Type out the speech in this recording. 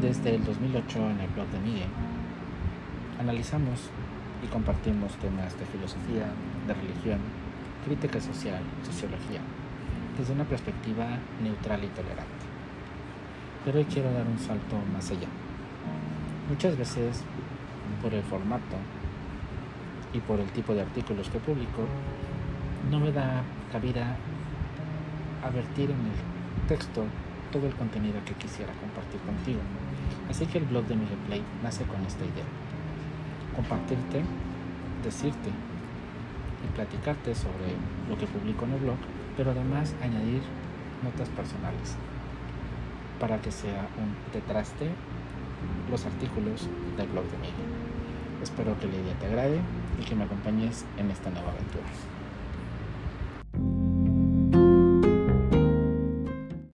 Desde el 2008 en el blog de Miguel analizamos y compartimos temas de filosofía, de religión, crítica social, sociología, desde una perspectiva neutral y tolerante. Pero hoy quiero dar un salto más allá. Muchas veces, por el formato y por el tipo de artículos que publico, no me da cabida a vertir en el texto todo el contenido que quisiera compartir contigo. Así que el blog de Miguel Play nace con esta idea. Compartirte, decirte y platicarte sobre lo que publico en el blog, pero además añadir notas personales para que sea un detrás de los artículos del blog de Miguel. Espero que la idea te agrade y que me acompañes en esta nueva aventura.